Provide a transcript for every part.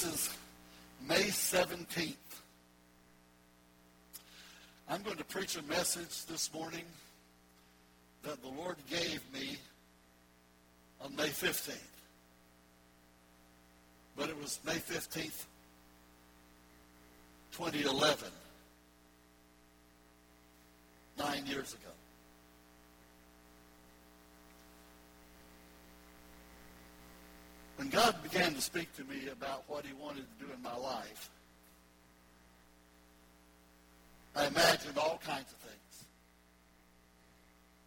This is May 17th. I'm going to preach a message this morning that the Lord gave me on May 15th. But it was May 15th, 2011, nine years ago. When God began to speak to me about what he wanted to do in my life, I imagined all kinds of things.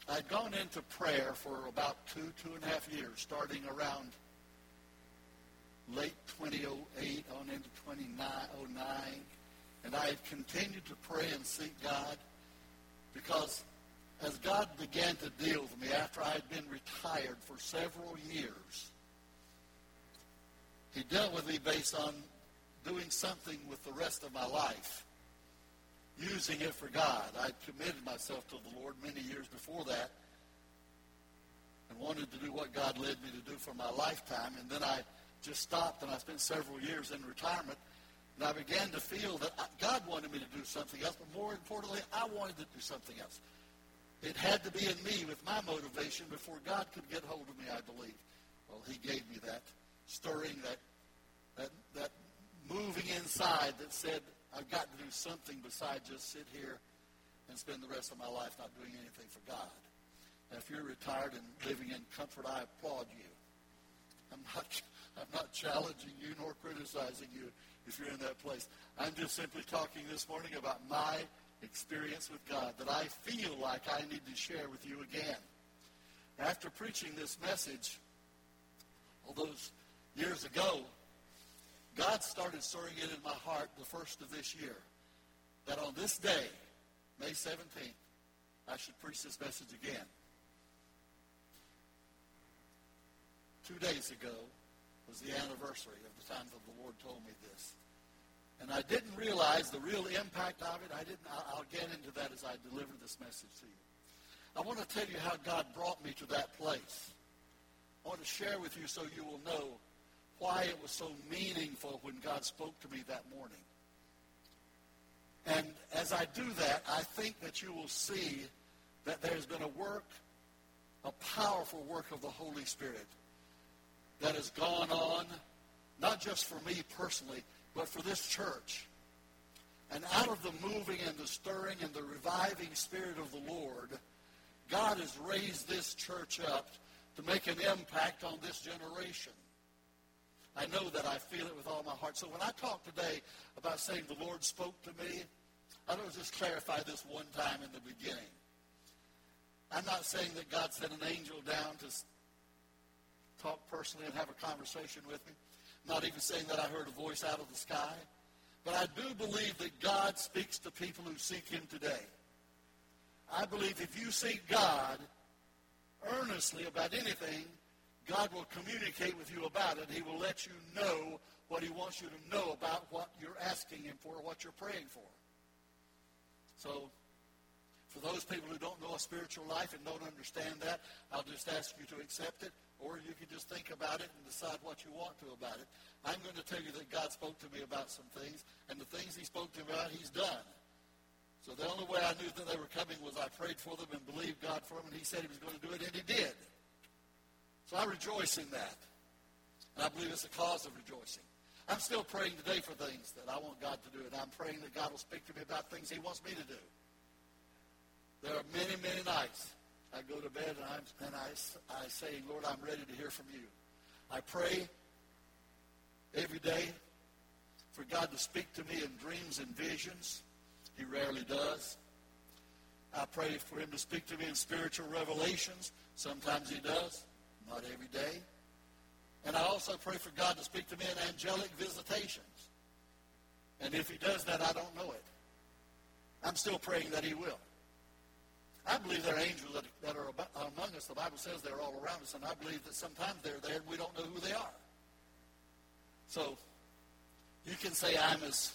I'd gone into prayer for about two, two and a half years, starting around late 2008 on into 2009. And I had continued to pray and seek God because as God began to deal with me after I had been retired for several years, he dealt with me based on doing something with the rest of my life, using it for God. I committed myself to the Lord many years before that and wanted to do what God led me to do for my lifetime. And then I just stopped and I spent several years in retirement. And I began to feel that God wanted me to do something else, but more importantly, I wanted to do something else. It had to be in me with my motivation before God could get hold of me, I believe. Well, he gave me that stirring, that, that, that moving inside that said, I've got to do something besides just sit here and spend the rest of my life not doing anything for God. Now, if you're retired and living in comfort, I applaud you. I'm not, I'm not challenging you nor criticizing you if you're in that place. I'm just simply talking this morning about my experience with God that I feel like I need to share with you again. After preaching this message all those years ago, God started stirring it in my heart the first of this year that on this day, May 17th, I should preach this message again. Two days ago was the anniversary of the time that the Lord told me this. And I didn't realize the real impact of it. I didn't. I'll get into that as I deliver this message to you. I want to tell you how God brought me to that place. I want to share with you so you will know why it was so meaningful when God spoke to me that morning. And as I do that, I think that you will see that there's been a work, a powerful work of the Holy Spirit that has gone on, not just for me personally, but for this church. And out of the moving and the stirring and the reviving Spirit of the Lord, God has raised this church up to make an impact on this generation. I know that I feel it with all my heart. So when I talk today about saying the Lord spoke to me, I to just clarify this one time in the beginning. I'm not saying that God sent an angel down to talk personally and have a conversation with me. I'm not even saying that I heard a voice out of the sky. But I do believe that God speaks to people who seek him today. I believe if you seek God earnestly about anything, God will communicate with you about it. He will let you know what he wants you to know about what you're asking him for, what you're praying for. So, for those people who don't know a spiritual life and don't understand that, I'll just ask you to accept it, or you can just think about it and decide what you want to about it. I'm going to tell you that God spoke to me about some things, and the things he spoke to me about, he's done. So the only way I knew that they were coming was I prayed for them and believed God for them, and he said he was going to do it, and he did. So I rejoice in that. And I believe it's a cause of rejoicing. I'm still praying today for things that I want God to do, and I'm praying that God will speak to me about things he wants me to do. There are many, many nights I go to bed and, I'm, and I, I say, Lord, I'm ready to hear from you. I pray every day for God to speak to me in dreams and visions. He rarely does. I pray for him to speak to me in spiritual revelations. Sometimes he does not every day. And I also pray for God to speak to me in angelic visitations. And if he does that, I don't know it. I'm still praying that he will. I believe there are angels that, are among us. The Bible says they're all around us, and I believe that sometimes they're there and we don't know who they are. So you can say I'm as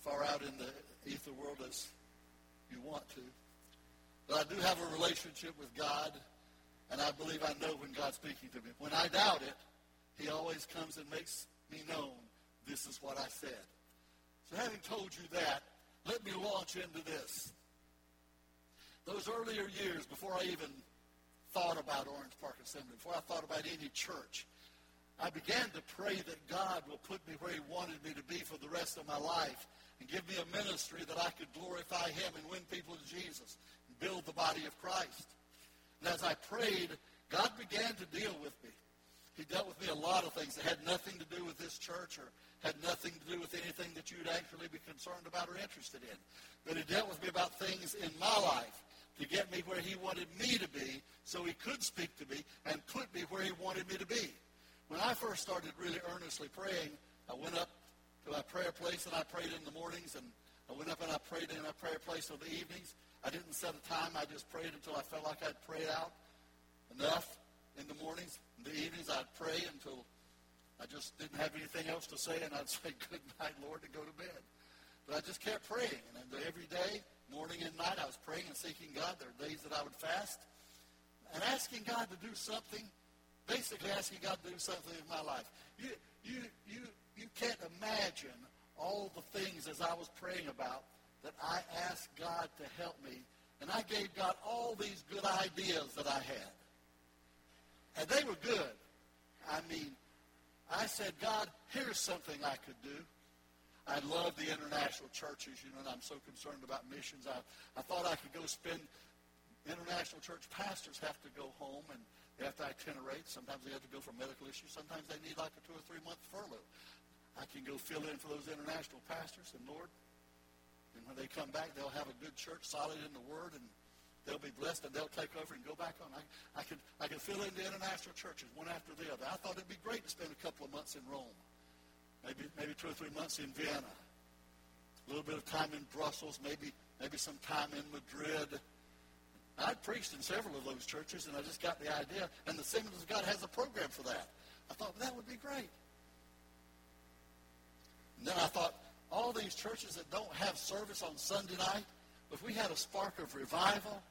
far out in the ether world as you want to. But I do have a relationship with God and I believe I know when God's speaking to me. When I doubt it, he always comes and makes me known, this is what I said. So having told you that, let me launch into this. Those earlier years, before I even thought about Orange Park Assembly, before I thought about any church, I began to pray that God will put me where he wanted me to be for the rest of my life and give me a ministry that I could glorify him and win people to Jesus and build the body of Christ. And as I prayed, God began to deal with me. He dealt with me a lot of things that had nothing to do with this church or had nothing to do with anything that you'd actually be concerned about or interested in. But he dealt with me about things in my life to get me where he wanted me to be so he could speak to me and put me where he wanted me to be. When I first started really earnestly praying, I went up to my prayer place and I prayed in the mornings and I went up and I prayed in my prayer place in the evenings. I didn't set a time. I just prayed until I felt like I'd prayed out enough in the mornings. In the evenings, I'd pray until I just didn't have anything else to say, and I'd say, good night, Lord, and go to bed. But I just kept praying. And every day, morning and night, I was praying and seeking God. There were days that I would fast and asking God to do something, basically asking God to do something in my life. You, you, you, you can't imagine all the things as I was praying about that I asked God to help me. And I gave God all these good ideas that I had. And they were good. I mean, I said, God, here's something I could do. I love the international churches, you know, and I'm so concerned about missions. I, I thought I could go spend, international church pastors have to go home and they have to itinerate. Sometimes they have to go for medical issues. Sometimes they need like a two or three month furlough. I can go fill in for those international pastors, and Lord, and when they come back, they'll have a good church, solid in the Word, and they'll be blessed and they'll take over and go back on. I, I could I could fill in the international churches one after the other. I thought it'd be great to spend a couple of months in Rome, maybe maybe two or three months in Vienna, a little bit of time in Brussels, maybe maybe some time in Madrid. I'd preached in several of those churches, and I just got the idea. And the Assemblies of God has a program for that. I thought well, that would be great. And then I thought all these churches that don't have service on Sunday night, if we had a spark of revival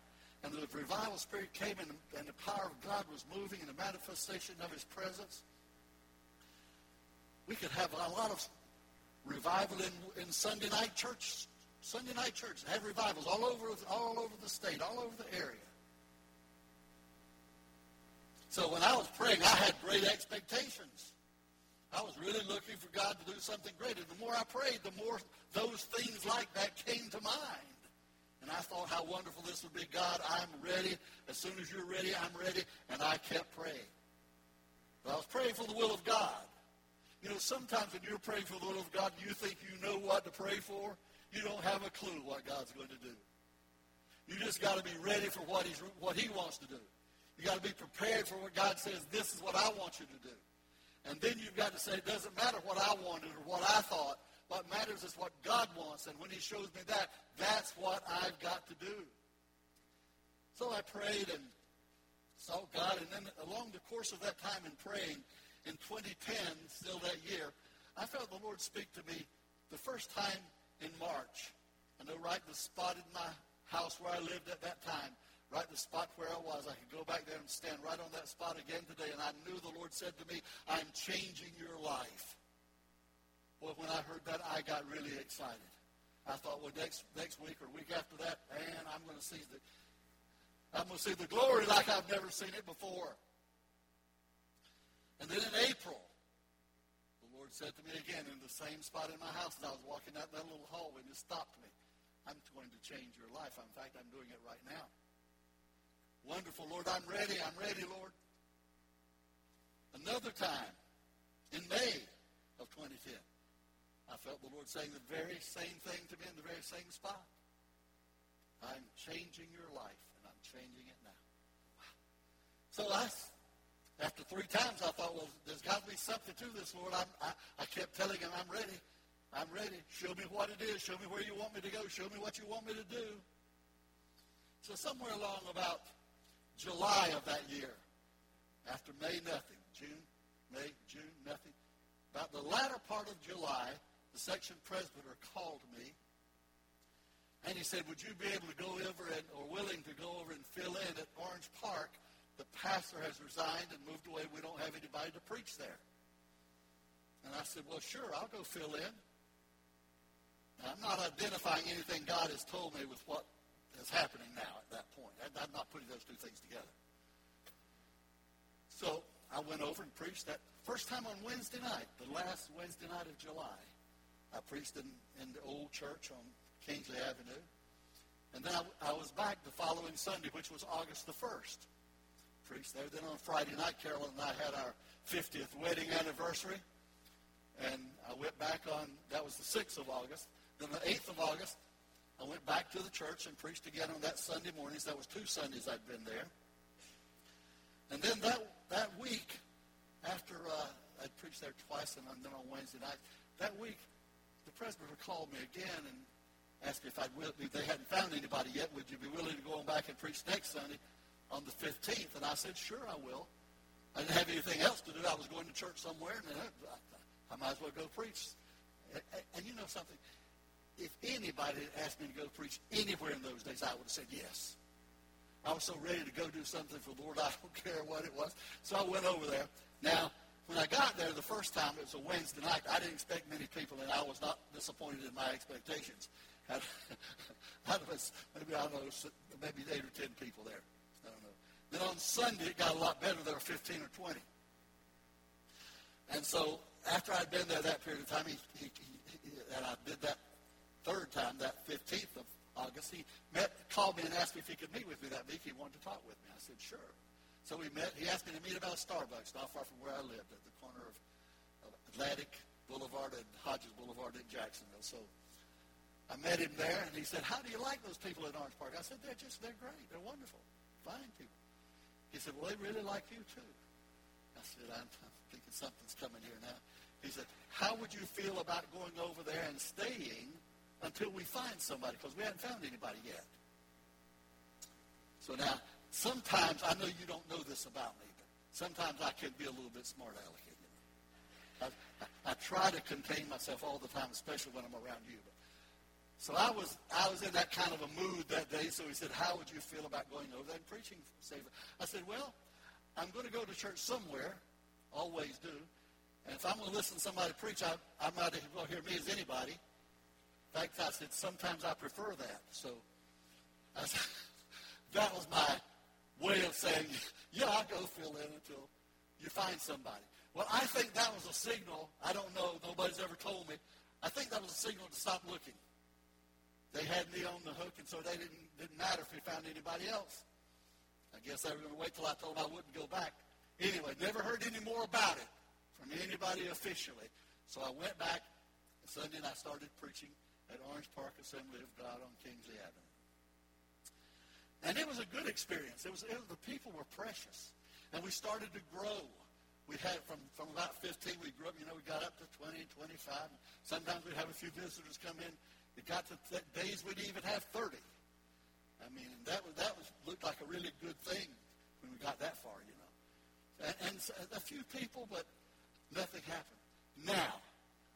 and the revival spirit came and, and the power of God was moving in the manifestation of his presence, we could have a lot of revival in, in Sunday night church, Sunday night church, have revivals all over, all over the state, all over the area. So when I was praying, I had great expectations. I was really looking for God to do something great. And the more I prayed, the more those things like that came to mind. And I thought how wonderful this would be. God, I'm ready. As soon as you're ready, I'm ready. And I kept praying. But I was praying for the will of God. You know, sometimes when you're praying for the will of God, you think you know what to pray for. You don't have a clue what God's going to do. You just got to be ready for what, he's, what he wants to do. You got to be prepared for what God says, this is what I want you to do. And then you've got to say, it doesn't matter what I wanted or what I thought. What matters is what God wants. And when he shows me that, that's what I've got to do. So I prayed and sought God. And then along the course of that time in praying, in 2010, still that year, I felt the Lord speak to me the first time in March. I know right in the spot in my house where I lived at that time, right the spot where I was. I could go back there and stand right on that spot again today. And I knew the Lord said to me, I'm changing your life. Well, when I heard that, I got really excited. I thought, well, next next week or week after that, man, I'm going to see the I'm going to see the glory like I've never seen it before. And then in April, the Lord said to me again in the same spot in my house as I was walking out that little hallway, and it stopped me. I'm going to change your life. In fact, I'm doing it right now. Wonderful, Lord. I'm ready. I'm ready, Lord. Another time in May of 2010. I felt the Lord saying the very same thing to me in the very same spot. I'm changing your life, and I'm changing it now. So I, after three times, I thought, well, there's got to be something to this, Lord. I'm, I, I kept telling him, I'm ready. I'm ready. Show me what it is. Show me where you want me to go. Show me what you want me to do. So somewhere along about July of that year, after May, nothing. June, May, June, nothing. About the latter part of July, the section presbyter called me and he said, would you be able to go over and, or willing to go over and fill in at Orange Park? The pastor has resigned and moved away. We don't have anybody to preach there. And I said, well, sure, I'll go fill in. Now, I'm not identifying anything God has told me with what is happening now at that point. I'm not putting those two things together. So I went over and preached that first time on Wednesday night, the last Wednesday night of July. I preached in, in the old church on Kingsley Avenue. And then I, I was back the following Sunday, which was August the 1st. Preached there. Then on Friday night, Carolyn and I had our 50th wedding anniversary. And I went back on, that was the 6th of August. Then the 8th of August, I went back to the church and preached again on that Sunday morning. So that was two Sundays I'd been there. And then that, that week, after uh, I'd preached there twice and then on Wednesday night, that week, the presbyter called me again and asked me if I'd if they hadn't found anybody yet, would you be willing to go on back and preach next Sunday on the 15th? And I said, sure, I will. I didn't have anything else to do. I was going to church somewhere, and I, I might as well go preach. And, and you know something? If anybody had asked me to go preach anywhere in those days, I would have said yes. I was so ready to go do something for the Lord, I don't care what it was. So I went over there. Now, when I got there the first time, it was a Wednesday night. I didn't expect many people, and I was not disappointed in my expectations. Had, had was, maybe I don't know, maybe eight or ten people there. I don't know. Then on Sunday, it got a lot better. There were 15 or 20. And so after I'd been there that period of time, he, he, he, and I did that third time, that 15th of August, he met, called me and asked me if he could meet with me that week. He wanted to talk with me. I said, sure. So we met. He asked me to meet about a Starbucks not far from where I lived at the corner of, of Atlantic Boulevard and Hodges Boulevard in Jacksonville. So I met him there, and he said, how do you like those people in Orange Park? I said, they're just, they're great. They're wonderful. Fine people. He said, well, they really like you, too. I said, I'm, I'm thinking something's coming here now. He said, how would you feel about going over there and staying until we find somebody? Because we haven't found anybody yet. So now, sometimes, I know you don't know this about me, but sometimes I can be a little bit smart alecky. You know? I, I, I, try to contain myself all the time, especially when I'm around you. But, so I was, I was in that kind of a mood that day. So he said, how would you feel about going over there and preaching? I said, well, I'm going to go to church somewhere. Always do. And if I'm going to listen to somebody preach, I, I might as well hear me as anybody. Fact, I said, sometimes I prefer that. So said, that was my way of saying, yeah, I'll go fill in until you find somebody. Well, I think that was a signal. I don't know. Nobody's ever told me. I think that was a signal to stop looking. They had me on the hook, and so they didn't didn't matter if we found anybody else. I guess they were going to wait till I told them I wouldn't go back. Anyway, never heard any more about it from anybody officially. So I went back Sunday and I started preaching at Orange Park Assembly of God on Kingsley Avenue. And it was a good experience. It was, it was the people were precious. And we started to grow. We had from, from about 15, we grew up, you know, we got up to 20, 25. Sometimes we'd have a few visitors come in. It got to th- days we'd even have 30. I mean, that was, that was looked like a really good thing when we got that far, you know. And, and a few people, but nothing happened. Now,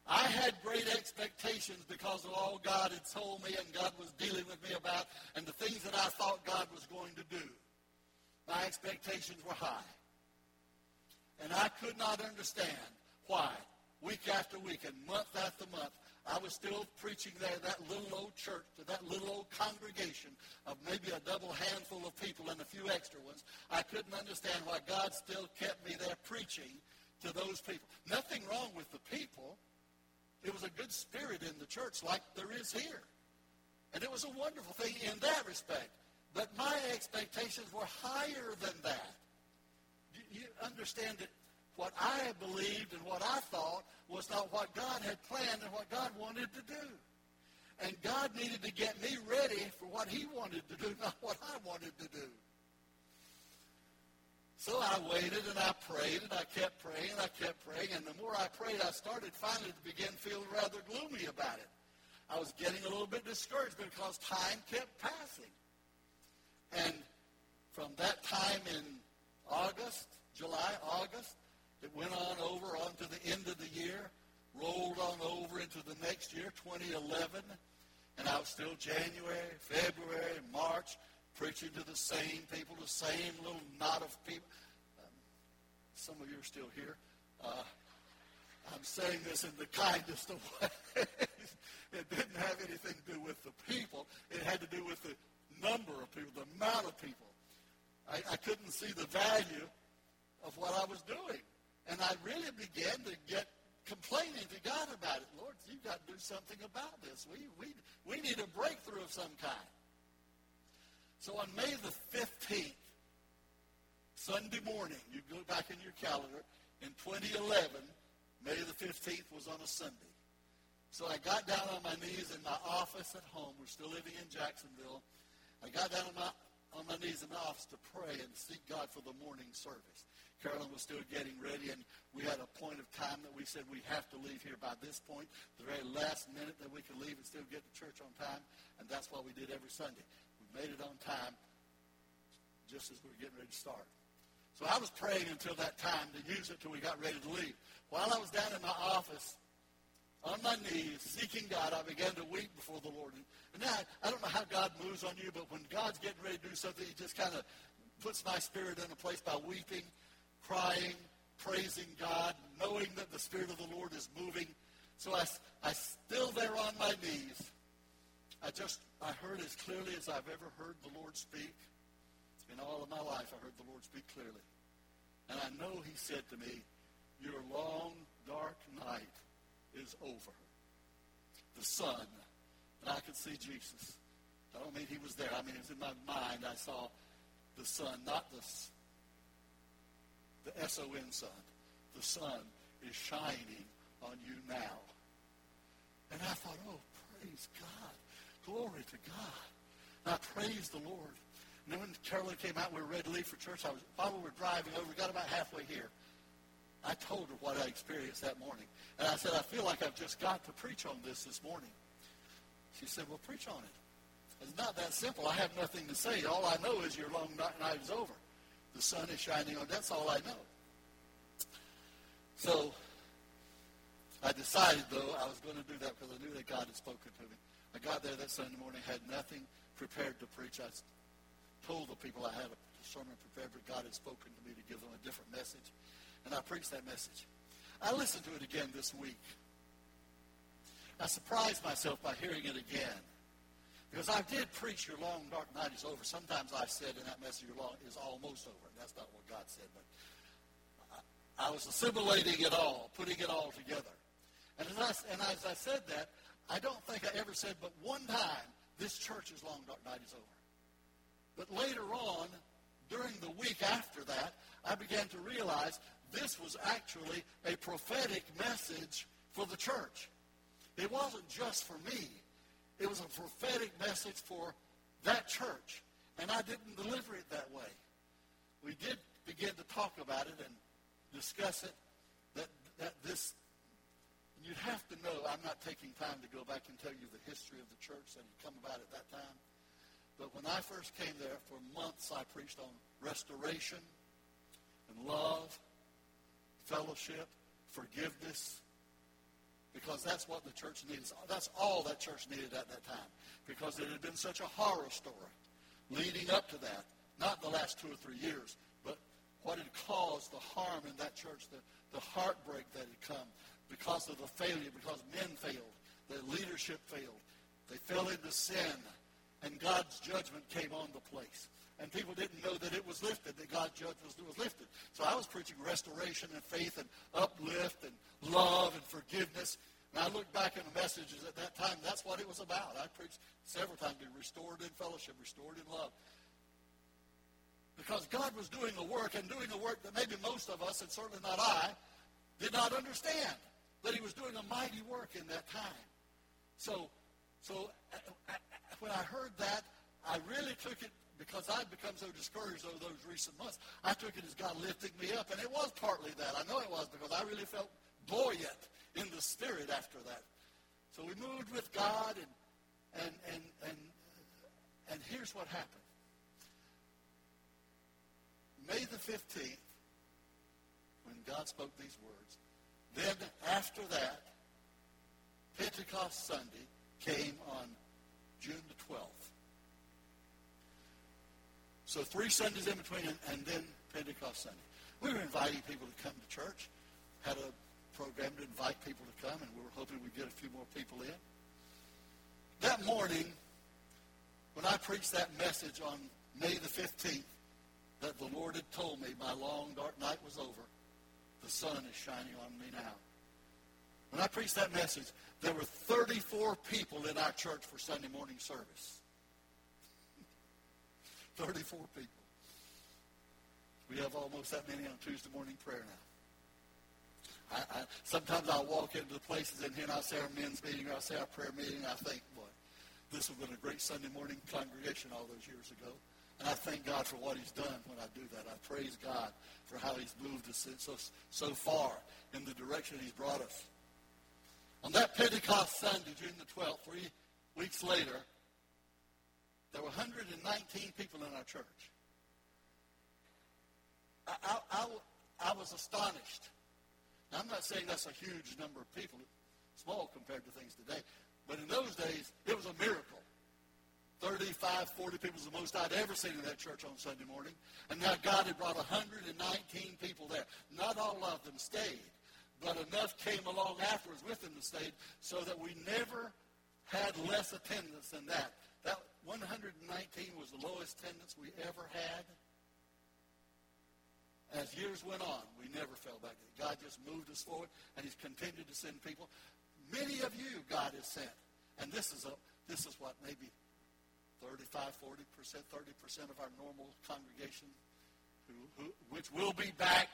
I had great expectations because of all God had told me and God was dealing with me about and the things that I thought God was going to do. My expectations were high. And I could not understand why, week after week and month after month, I was still preaching there that little old church to that little old congregation of maybe a double handful of people and a few extra ones. I couldn't understand why God still kept me there preaching to those people. Nothing wrong with the people. It was a good spirit in the church like there is here. And it was a wonderful thing in that respect. But my expectations were higher than that. You, you understand that what I believed and what I thought was not what God had planned and what God wanted to do. And God needed to get me ready for what he wanted to do, not what I wanted to do. So I waited and I prayed and I kept praying and I kept praying. And the more I prayed, I started finally to begin feeling rather gloomy about it. I was getting a little bit discouraged because time kept passing. And from that time in August, July, August, it went on over onto the end of the year, rolled on over into the next year, 2011. And I was still January, February, March, preaching to the same people, the same little knot of people. Um, some of you are still here. Uh, I'm saying this in the kindest of ways. it didn't have anything to do with the people. It had to do with the number of people, the amount of people. I, I couldn't see the value of what I was doing. And I really began to get complaining to God about it. Lord, you've got to do something about this. We, we, we need a breakthrough of some kind. So on May the 15th, Sunday morning, you go back in your calendar, in 2011, May the 15th was on a Sunday. So I got down on my knees in my office at home. We're still living in Jacksonville. I got down on my, on my knees in my office to pray and seek God for the morning service. Carolyn was still getting ready, and we had a point of time that we said we have to leave here by this point, the very last minute that we could leave and still get to church on time, and that's what we did every Sunday. Made it on time just as we were getting ready to start. So I was praying until that time to use it till we got ready to leave. While I was down in my office, on my knees, seeking God, I began to weep before the Lord. And now, I don't know how God moves on you, but when God's getting ready to do something, he just kind of puts my spirit in a place by weeping crying, praising God, knowing that the Spirit of the Lord is moving. So I, I still there on my knees. I just, I heard as clearly as I've ever heard the Lord speak. In all of my life, I heard the Lord speak clearly. And I know he said to me, your long, dark night is over. The sun, and I could see Jesus. I don't mean he was there. I mean, it was in my mind. I saw the sun, not the the S-O-N sun. The sun is shining on you now. And I thought, oh, praise God. Glory to God. And I praised the Lord. And then when Carolyn came out, we were ready to leave for church. I was, while we were driving over, we got about halfway here. I told her what I experienced that morning. And I said, I feel like I've just got to preach on this this morning. She said, well, preach on it. It's not that simple. I have nothing to say. All I know is your long night is over. The sun is shining on. That's all I know. So I decided, though, I was going to do that because I knew that God had spoken to me. I got there that Sunday morning, had nothing prepared to preach. I told the people I had a sermon prepared, but God had spoken to me to give them a different message. And I preached that message. I listened to it again this week. I surprised myself by hearing it again. Because I did preach your long dark night is over. Sometimes I said in that message your long is almost over. That's not what God said, but I, I was assimilating it all, putting it all together. And as, I, and as I said that, I don't think I ever said but one time, this church's long dark night is over. But later on, during the week after that, I began to realize this was actually a prophetic message for the church. It wasn't just for me. It was a prophetic message for that church. And I didn't deliver it that way. We did begin to talk about it and discuss it, that, that this, you'd have to know, I'm not taking time to go back and tell you the history of the church that had come about at that time. But when I first came there, for months I preached on restoration and love, fellowship, forgiveness, because that's what the church needs. That's all that church needed at that time because it had been such a horror story leading up to that. Not the last two or three years, but what had caused the harm in that church, the, the heartbreak that had come because of the failure, because men failed, their leadership failed. They fell into sin, and God's judgment came on the place. And people didn't know that it was lifted, that God's judgment was lifted. So I was preaching restoration and faith and uplift and love and forgiveness. And I look back in the messages at that time, that's what it was about. I preached several times, be restored in fellowship, restored in love. Because God was doing a work and doing a work that maybe most of us, and certainly not I, did not understand. That he was doing a mighty work in that time. So, so uh, uh, when I heard that, I really took it because I'd become so discouraged over those recent months. I took it as God lifting me up, and it was partly that. I know it was because I really felt buoyant in the spirit after that. So we moved with God, and, and, and, and, and here's what happened. May the 15th, when God spoke these words, then after that, Pentecost Sunday came on June the 12th. So three Sundays in between, and, and then Pentecost Sunday. We were inviting people to come to church. Had a program to invite people to come, and we were hoping we'd get a few more people in. That morning, when I preached that message on May the 15th, that the Lord had told me my long, dark night was over, the sun is shining on me now. When I preached that message, there were 34 people in our church for Sunday morning service. 34 people. We have almost that many on Tuesday morning prayer now. I, I, sometimes I'll walk into the places in here and I'll say our men's meeting or I'll say our prayer meeting. I think, boy, this has been a great Sunday morning congregation all those years ago. And I thank God for what he's done when I do that. I praise God for how he's moved us so, so far in the direction he's brought us. On that Pentecost Sunday, June the 12th, three weeks later, there were 119 people in our church. I, I, I, I was astonished. Now, I'm not saying that's a huge number of people, small compared to things today, but in those days, it was a miracle. 35, 40 people was the most I'd ever seen in that church on Sunday morning. And now God had brought 119 people there. Not all of them stayed, but enough came along afterwards with them to stay so that we never had less attendance than that. That 119 was the lowest attendance we ever had. As years went on, we never fell back. God just moved us forward, and He's continued to send people. Many of you, God has sent, and this is a this is what maybe 35, 40 percent, 30 percent of our normal congregation, who, who which will be back,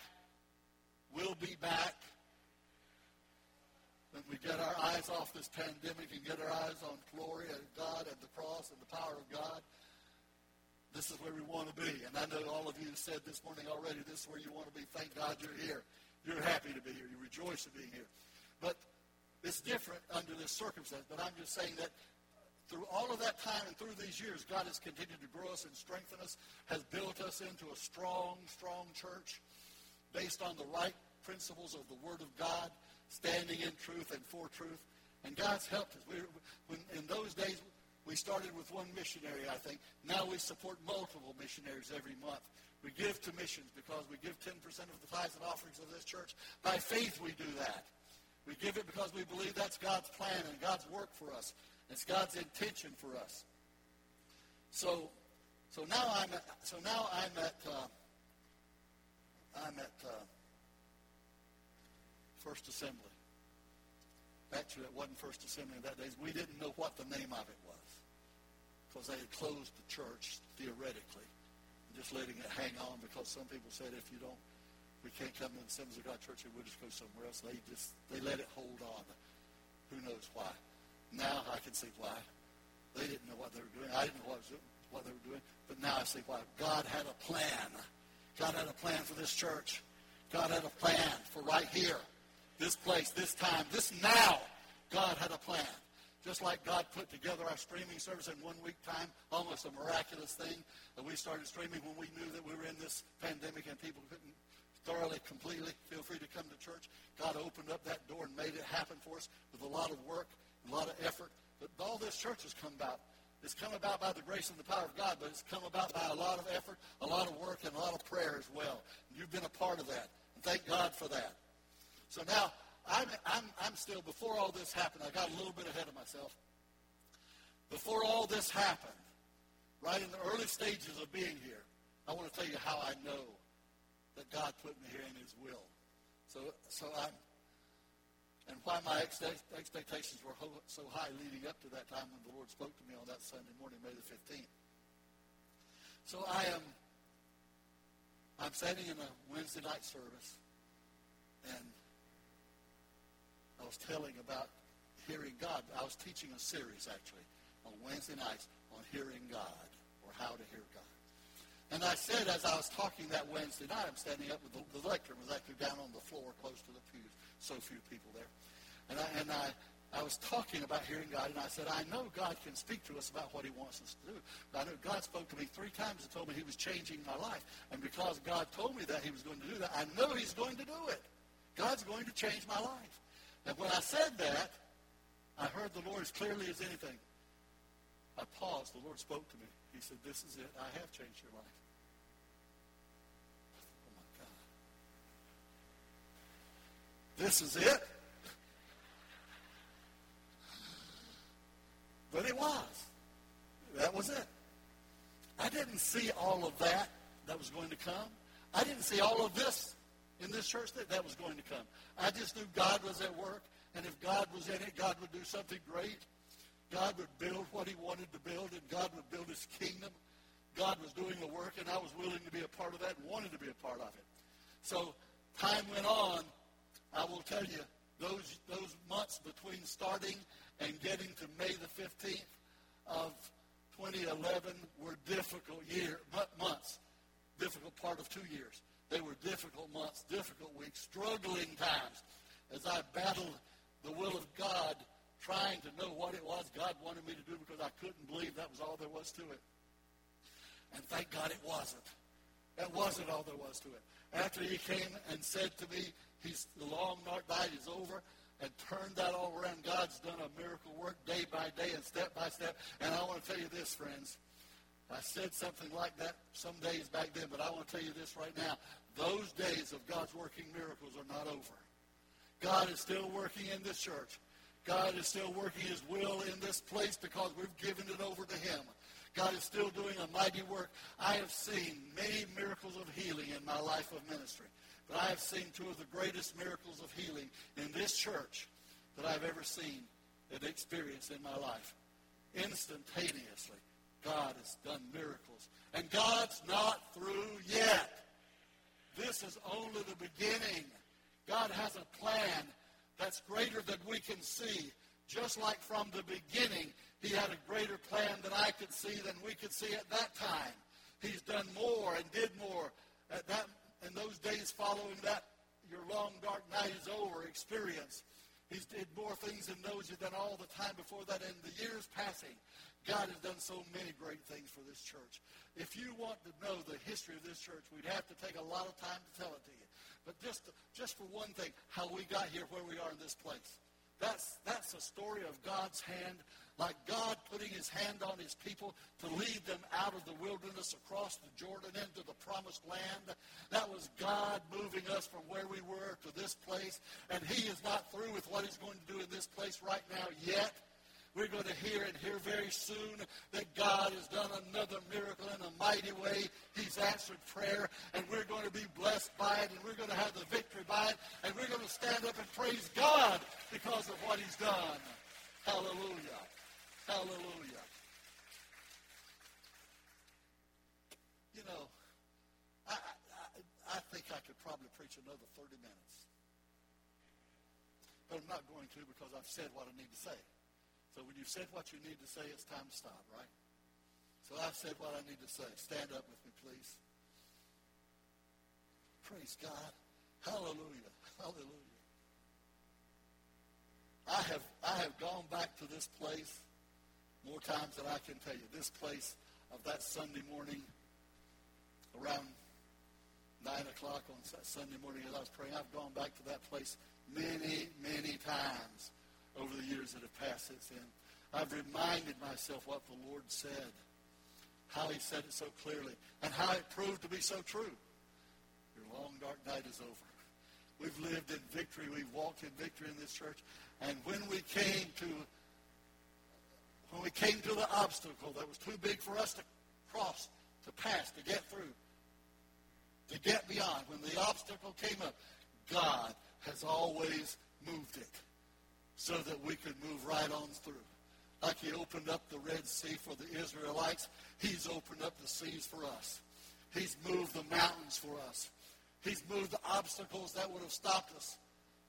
will be back. When we get our eyes off this pandemic and get our eyes on glory and God and the cross and the power of God, this is where we want to be. And I know all of you said this morning already, this is where you want to be. Thank God you're here. You're happy to be here. You rejoice in being here. But it's different under this circumstance. But I'm just saying that through all of that time and through these years, God has continued to grow us and strengthen us, has built us into a strong, strong church based on the right principles of the Word of God, standing in truth and for truth. And God's helped us. We, when, in those days, we started with one missionary, I think. Now we support multiple missionaries every month. We give to missions because we give 10% of the tithes and offerings of this church. By faith we do that. We give it because we believe that's God's plan and God's work for us. It's God's intention for us. So, so now I'm at, so now I'm at uh, I'm at uh, First Assembly. Actually, it wasn't First Assembly in that days. We didn't know what the name of it was because they had closed the church theoretically, just letting it hang on because some people said if you don't, we can't come to the Assemblies of God Church, we'll just go somewhere else. They just they let it hold on. Who knows why? Now I can see why. They didn't know what they were doing. I didn't know what, was, what they were doing. But now I see why. God had a plan. God had a plan for this church. God had a plan for right here, this place, this time, this now. God had a plan. Just like God put together our streaming service in one week time, almost a miraculous thing. That we started streaming when we knew that we were in this pandemic and people couldn't thoroughly, completely feel free to come to church. God opened up that door and made it happen for us with a lot of work, a lot of effort. But all this church has come about. It's come about by the grace and the power of God, but it's come about by a lot of effort, a lot of work, and a lot of prayer as well. You've been a part of that. And thank God for that. So now I'm, I'm, I'm still, before all this happened, I got a little bit ahead of myself. Before all this happened, right in the early stages of being here, I want to tell you how I know that God put me here in his will. So, so I'm, and why my expectations were so high leading up to that time when the Lord spoke to me on that Sunday morning, May the 15th. So I am, I'm standing in a Wednesday night service, and I was telling about hearing God. I was teaching a series, actually, on Wednesday nights on hearing God or how to hear God. And I said as I was talking that Wednesday night, I'm standing up with the, the lectern was actually down on the floor close to the pews. So few people there. And I, and I, I was talking about hearing God, and I said, I know God can speak to us about what he wants us to do. But I know God spoke to me three times and told me he was changing my life. And because God told me that he was going to do that, I know he's going to do it. God's going to change my life. And when I said that, I heard the Lord as clearly as anything. I paused. The Lord spoke to me. He said, This is it. I have changed your life. Oh, my God. this is it? But it was. That was it. I didn't see all of that that was going to come. I didn't see all of this in this church that that was going to come. I just knew God was at work, and if God was in it, God would do something great. God would build what he wanted to build, and God would build his kingdom. God was doing the work, and I was willing to be a part of that and wanted to be a part of it. So time went on. I will tell you, those, those months between starting and getting to May the 15th of 2011 were difficult year, but months, difficult part of two years. They were difficult months, difficult weeks, struggling times as I battled the will of God, trying to know what it was God wanted me to do because I couldn't believe that was all there was to it. And thank God it wasn't. That wasn't all there was to it. After he came and said to me, he's, the long night is over, and turned that all around. God's done a miracle work day by day and step by step. And I want to tell you this, friends. I said something like that some days back then, but I want to tell you this right now. Those days of God's working miracles are not over. God is still working in this church. God is still working his will in this place because we've given it over to him. God is still doing a mighty work. I have seen many miracles of healing in my life of ministry. But I have seen two of the greatest miracles of healing in this church that I've ever seen and experienced in my life. Instantaneously, God has done miracles. And God's not through yet. This is only the beginning. God has a plan that's greater than we can see. Just like from the beginning, he had a greater plan than I could see than we could see at that time. He's done more and did more at that in those days following that, your long dark night is over experience. He's did more things in those than all the time before that. In the years passing, God has done so many great things for this church. If you want to know the history of this church, we'd have to take a lot of time to tell it to you. But just, just for one thing, how we got here where we are in this place. That's, that's a story of God's hand like God putting his hand on his people to lead them out of the wilderness across the Jordan into the promised land. That was God moving us from where we were to this place. And he is not through with what he's going to do in this place right now yet. We're going to hear and hear very soon that God has done another miracle in a mighty way. He's answered prayer, and we're going to be blessed by it, and we're going to have the victory by it, and we're going to stand up and praise God because of what he's done. Hallelujah. Hallelujah. You know, I, I, I think I could probably preach another 30 minutes. But I'm not going to because I've said what I need to say. So when you've said what you need to say, it's time to stop, right? So I've said what I need to say. Stand up with me, please. Praise God. Hallelujah. Hallelujah. I have, I have gone back to this place more times than I can tell you. This place of that Sunday morning around 9 o'clock on Sunday morning as I was praying, I've gone back to that place many, many times over the years that have passed since then. I've reminded myself what the Lord said, how he said it so clearly, and how it proved to be so true. Your long, dark night is over. We've lived in victory. We've walked in victory in this church. And when we came to when we came to the obstacle that was too big for us to cross, to pass, to get through, to get beyond, when the obstacle came up, God has always moved it so that we could move right on through. Like he opened up the Red Sea for the Israelites, he's opened up the seas for us. He's moved the mountains for us. He's moved the obstacles that would have stopped us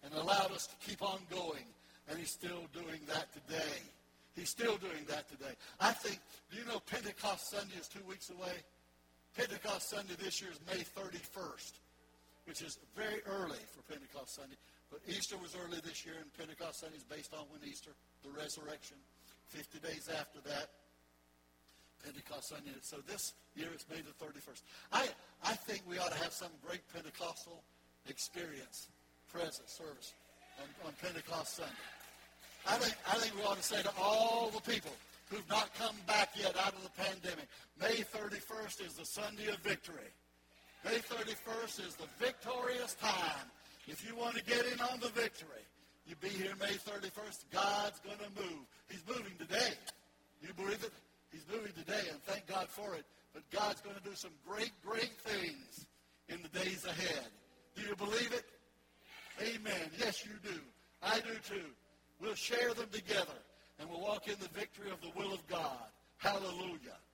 and allowed us to keep on going. And he's still doing that today. He's still doing that today. I think, do you know Pentecost Sunday is two weeks away? Pentecost Sunday this year is May 31st, which is very early for Pentecost Sunday. But Easter was early this year, and Pentecost Sunday is based on when Easter, the resurrection. 50 days after that, Pentecost Sunday. So this year it's May the 31st. I, I think we ought to have some great Pentecostal experience, present service on, on Pentecost Sunday. I think, I think we ought to say to all the people who've not come back yet out of the pandemic, May 31st is the Sunday of victory. May 31st is the victorious time If you want to get in on the victory, you be here May 31st. God's going to move. He's moving today. You believe it? He's moving today, and thank God for it. But God's going to do some great, great things in the days ahead. Do you believe it? Amen. Yes, you do. I do too. We'll share them together, and we'll walk in the victory of the will of God. Hallelujah.